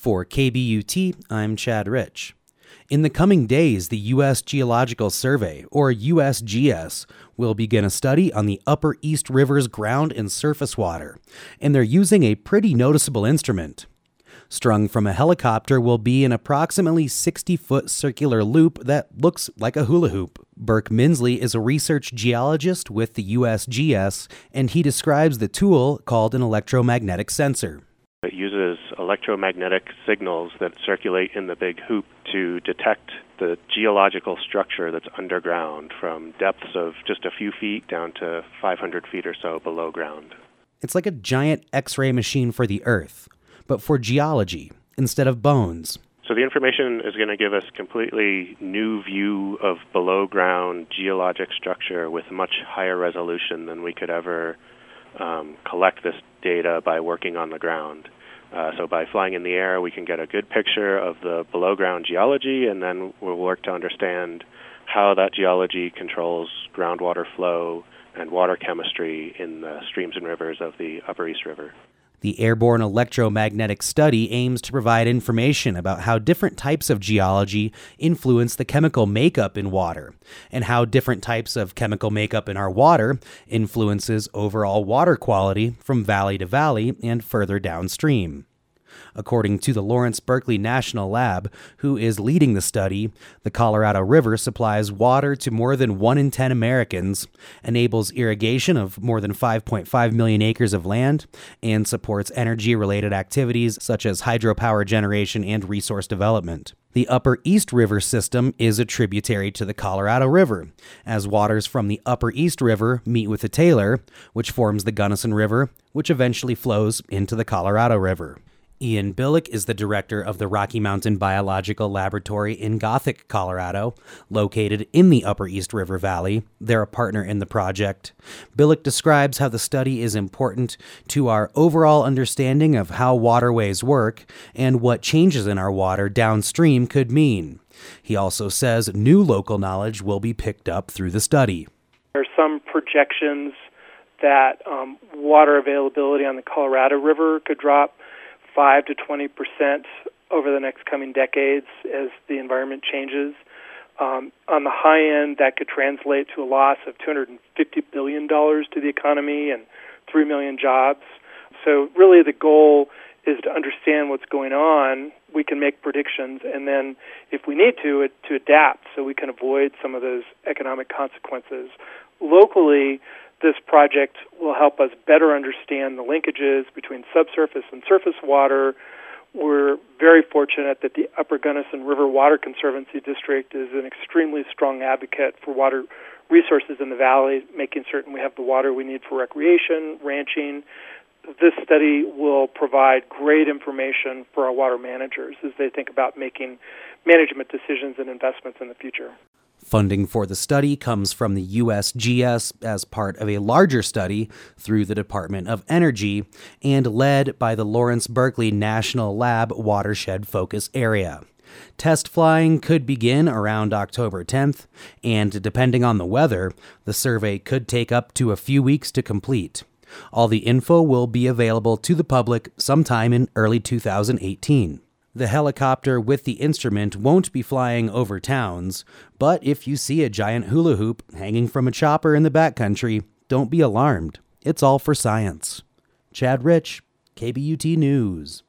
For KBUT, I'm Chad Rich. In the coming days, the U.S. Geological Survey, or USGS, will begin a study on the Upper East River's ground and surface water, and they're using a pretty noticeable instrument. Strung from a helicopter will be an approximately 60 foot circular loop that looks like a hula hoop. Burke Minsley is a research geologist with the USGS, and he describes the tool called an electromagnetic sensor. It uses electromagnetic signals that circulate in the big hoop to detect the geological structure that's underground from depths of just a few feet down to 500 feet or so below ground. It's like a giant X ray machine for the Earth, but for geology instead of bones. So the information is going to give us completely new view of below ground geologic structure with much higher resolution than we could ever um, collect this data by working on the ground. Uh, so by flying in the air, we can get a good picture of the below ground geology, and then we'll work to understand how that geology controls groundwater flow and water chemistry in the streams and rivers of the Upper East River. The Airborne Electromagnetic Study aims to provide information about how different types of geology influence the chemical makeup in water, and how different types of chemical makeup in our water influences overall water quality from valley to valley and further downstream. According to the Lawrence Berkeley National Lab, who is leading the study, the Colorado River supplies water to more than 1 in 10 Americans, enables irrigation of more than 5.5 million acres of land, and supports energy related activities such as hydropower generation and resource development. The Upper East River system is a tributary to the Colorado River, as waters from the Upper East River meet with the Taylor, which forms the Gunnison River, which eventually flows into the Colorado River. Ian Billick is the director of the Rocky Mountain Biological Laboratory in Gothic, Colorado, located in the Upper East River Valley. They're a partner in the project. Billick describes how the study is important to our overall understanding of how waterways work and what changes in our water downstream could mean. He also says new local knowledge will be picked up through the study. There are some projections that um, water availability on the Colorado River could drop 5 to 20 percent over the next coming decades as the environment changes. Um, on the high end, that could translate to a loss of $250 billion to the economy and 3 million jobs. So, really, the goal is to understand what's going on. We can make predictions, and then, if we need to, it, to adapt so we can avoid some of those economic consequences. Locally, this project will help us better understand the linkages between subsurface and surface water. We're very fortunate that the Upper Gunnison River Water Conservancy District is an extremely strong advocate for water resources in the valley, making certain we have the water we need for recreation, ranching. This study will provide great information for our water managers as they think about making management decisions and investments in the future. Funding for the study comes from the USGS as part of a larger study through the Department of Energy and led by the Lawrence Berkeley National Lab Watershed Focus Area. Test flying could begin around October 10th, and depending on the weather, the survey could take up to a few weeks to complete. All the info will be available to the public sometime in early 2018. The helicopter with the instrument won't be flying over towns, but if you see a giant hula hoop hanging from a chopper in the backcountry, don't be alarmed. It's all for science. Chad Rich, KBUT News.